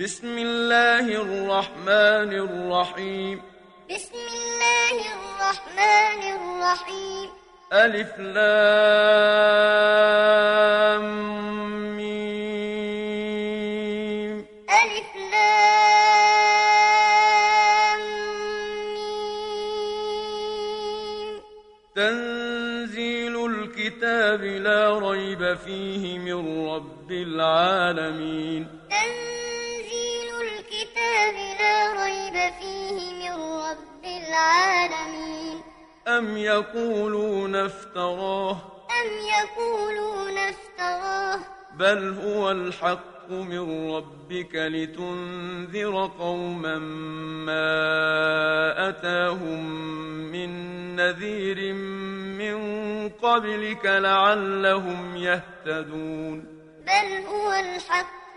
بسم الله الرحمن الرحيم. بسم الله الرحمن الرحيم. ألف لام ميم. ألف لام ميم. تنزيل الكتاب لا ريب فيه من رب العالمين. تنزيل الكتاب لا ريب فيه من رب العالمين. أم يقولون افتراه؟ أم يقولون افتراه؟ بل هو الحق من ربك لتنذر قوما ما أتاهم من نذير من قبلك لعلهم يهتدون. بل هو الحق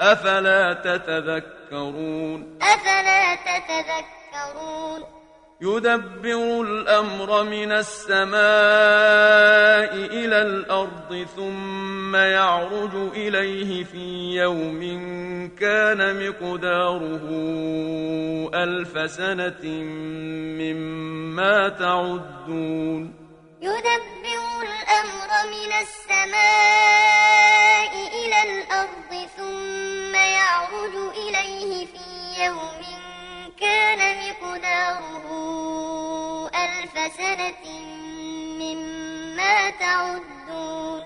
أفلا تتذكرون؟ أفلا تتذكرون؟ يدبر الأمر من السماء إلى الأرض ثم يعرج إليه في يوم كان مقداره ألف سنة مما تعدون. يدبر الأمر من السماء إلى الأرض ثم يعرج إليه في يوم كان مقداره ألف سنة مما تعدون.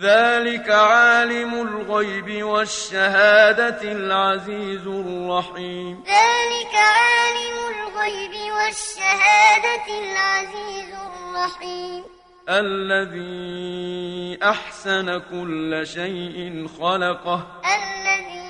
ذلك عالم الغيب والشهادة العزيز الرحيم. ذلك عالم الغيب والشهادة العزيز الرحيم. الذي أحسن كل شيء خلقه. الذي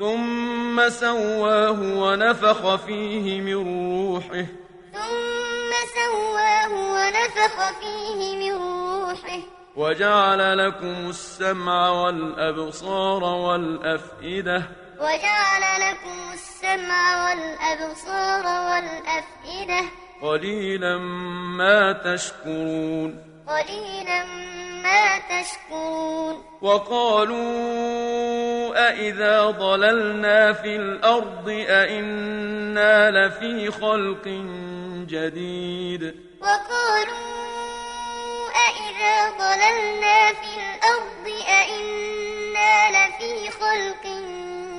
ثم سواه ونفخ فيه من روحه. ثم سواه ونفخ فيه من روحه. وجعل لكم السمع والأبصار والأفئدة. وجعل لكم السمع والأبصار والأفئدة. قليلا ما تشكرون. قليلا ما تشكرون. وقالوا أإذا ضللنا في الأرض أإنا لفي خلق جديد وقالوا أإذا ضللنا في الأرض أإنا لفي خلق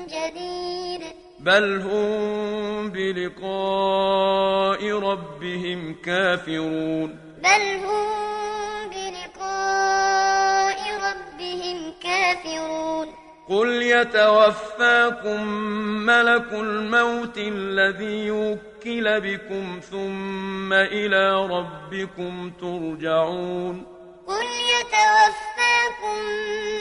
جديد بل هم بلقاء ربهم كافرون بل هم يتوفاكم ملك الموت الذي يوكل بكم ثم إلى ربكم ترجعون. قل يتوفاكم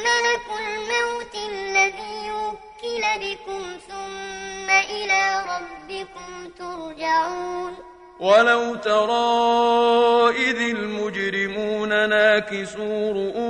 ملك الموت الذي يوكل بكم ثم إلى ربكم ترجعون. ولو ترى إذ المجرمون ناكسوا رؤوسهم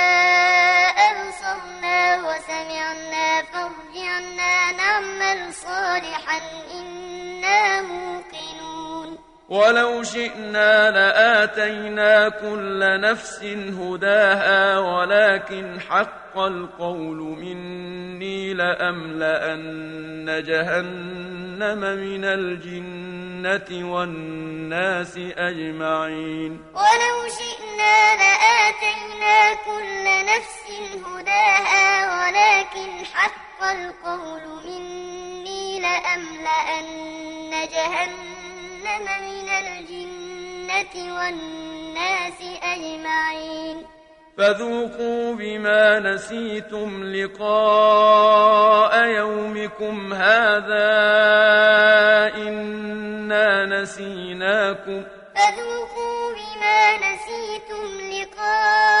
ولو شئنا لآتينا كل نفس هداها ولكن حق القول مني لأملأن جهنم من الجنة والناس أجمعين. ولو شئنا لآتينا كل نفس هداها ولكن حق القول مني لأملأن جهنم من الجنة والناس أجمعين. فذوقوا بما نسيتم لقاء يومكم هذا إنا نسيناكم. فذوقوا بما نسيتم لقاء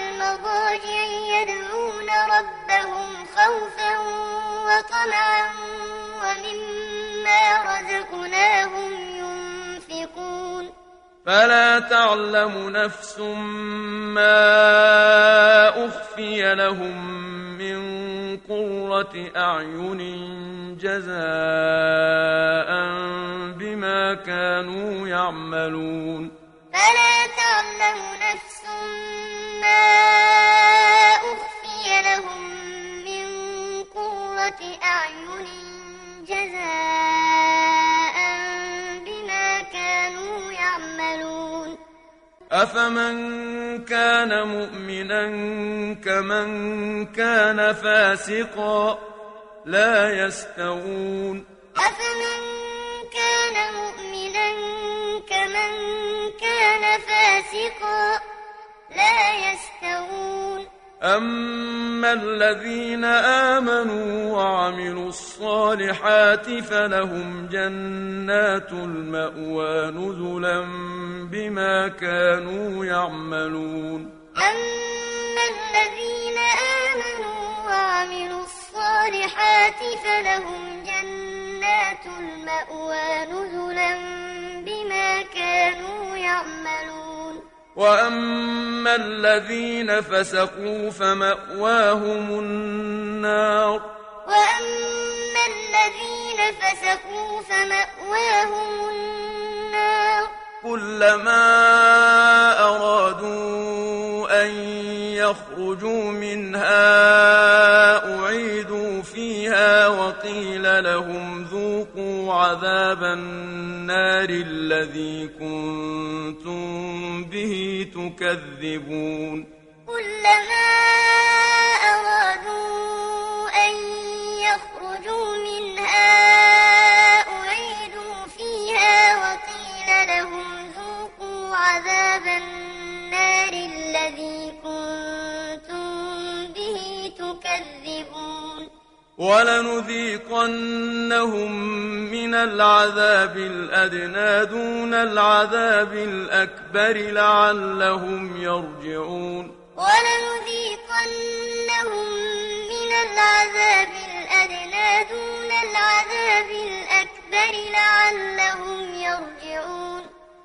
خوفا وطمعا ومما رزقناهم ينفقون. فلا تعلم نفس ما أخفي لهم من قرة أعين جزاء بما كانوا يعملون. فلا تعلم نفس ما أخفي لهم قرة أعين جزاء بما كانوا يعملون. أفمن كان مؤمنا كمن كان فاسقا لا يستوون. أفمن كان مؤمنا كمن كان فاسقا لا يستوون. أما الذين آمنوا وعملوا الصالحات فلهم جنات المأوى نزلا بما كانوا يعملون أما الذين آمنوا وعملوا الصالحات فلهم جنات المأوى نزلا بما كانوا يعملون وأما الذين فسقوا فمأواهم النار وأما الذين فسقوا فمأواهم النار كلما أرادوا أن يخرجوا منها أعيدوا فيها وقيل لهم ذوقوا عذاب النار الذي كنتم به تكذبون. كلما أرادوا ولنذيقنهم من العذاب الأدنى دون العذاب الأكبر لعلهم يرجعون. ولنذيقنهم من العذاب الأدنى دون العذاب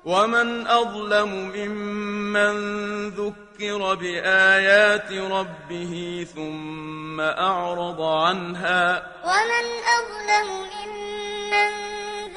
ومن أظلم ممن ذكر بآيات ربه ثم أعرض عنها ومن أظلم ممن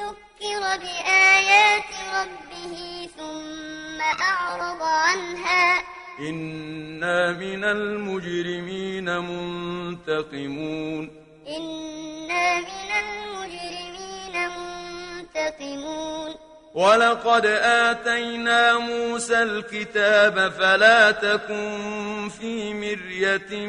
ذكر بآيات ربه ثم أعرض عنها إنا من المجرمين منتقمون إنا من المجرمين منتقمون ولقد آتينا موسى الكتاب فلا تكن في مرية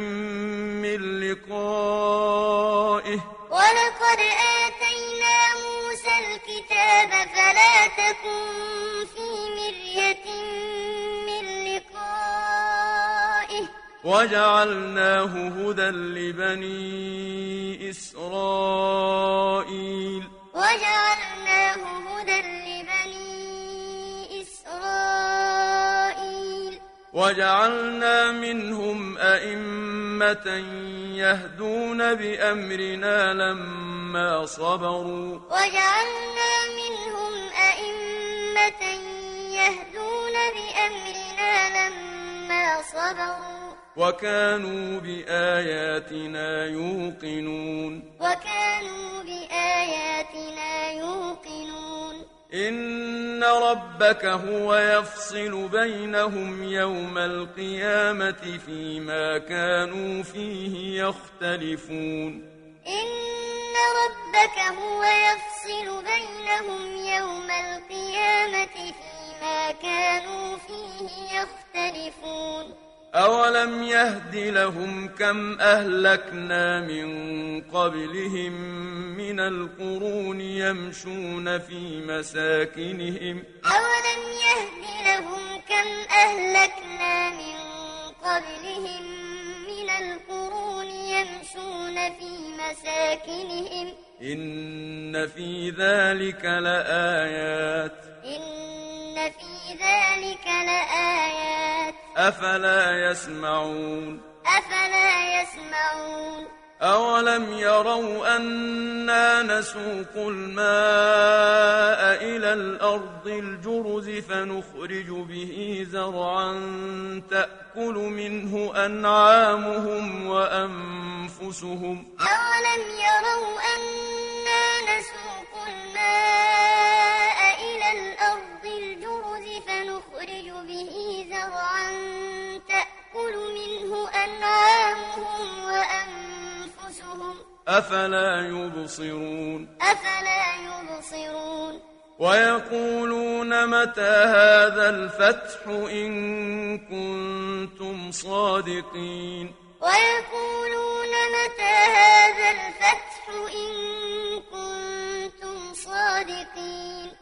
من لقائه ولقد آتينا موسى الكتاب فلا تكن في مرية من لقائه وجعلناه هدى لبني إسرائيل وجعلناه هدى وجعلنا منهم أئمة يهدون بأمرنا لما صبروا. وجعلنا منهم أئمة يهدون بأمرنا لما صبروا. وكانوا بآياتنا يوقنون. وكانوا بآياتنا يوقنون. إن ربك هو يفصل بينهم يوم القيامة فيما كانوا فيه يختلفون إن ربك هو يفصل بينهم يوم القيامة فيما كانوا فيه يختلفون أولم يهد لهم كم أهلكنا من قبلهم من القرون يمشون في مساكنهم أولم يهد لهم كم أهلكنا من قبلهم من القرون يمشون في مساكنهم إن في ذلك لآيات إن في ذلك لآيات أفلا يسمعون؟ أفلا يسمعون؟ أولم يروا أنا نسوق الماء إلى الأرض الجرز فنخرج به زرعا تأكل منه أنعامهم وأنفسهم؟ أولم يروا أنا تأكل منه أنعامهم وأنفسهم. أفلا يبصرون؟ أفلا يبصرون. ويقولون متى هذا الفتح إن كنتم صادقين؟ ويقولون متى هذا الفتح إن كنتم صادقين.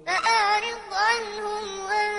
فأعرض عنهم وانتظر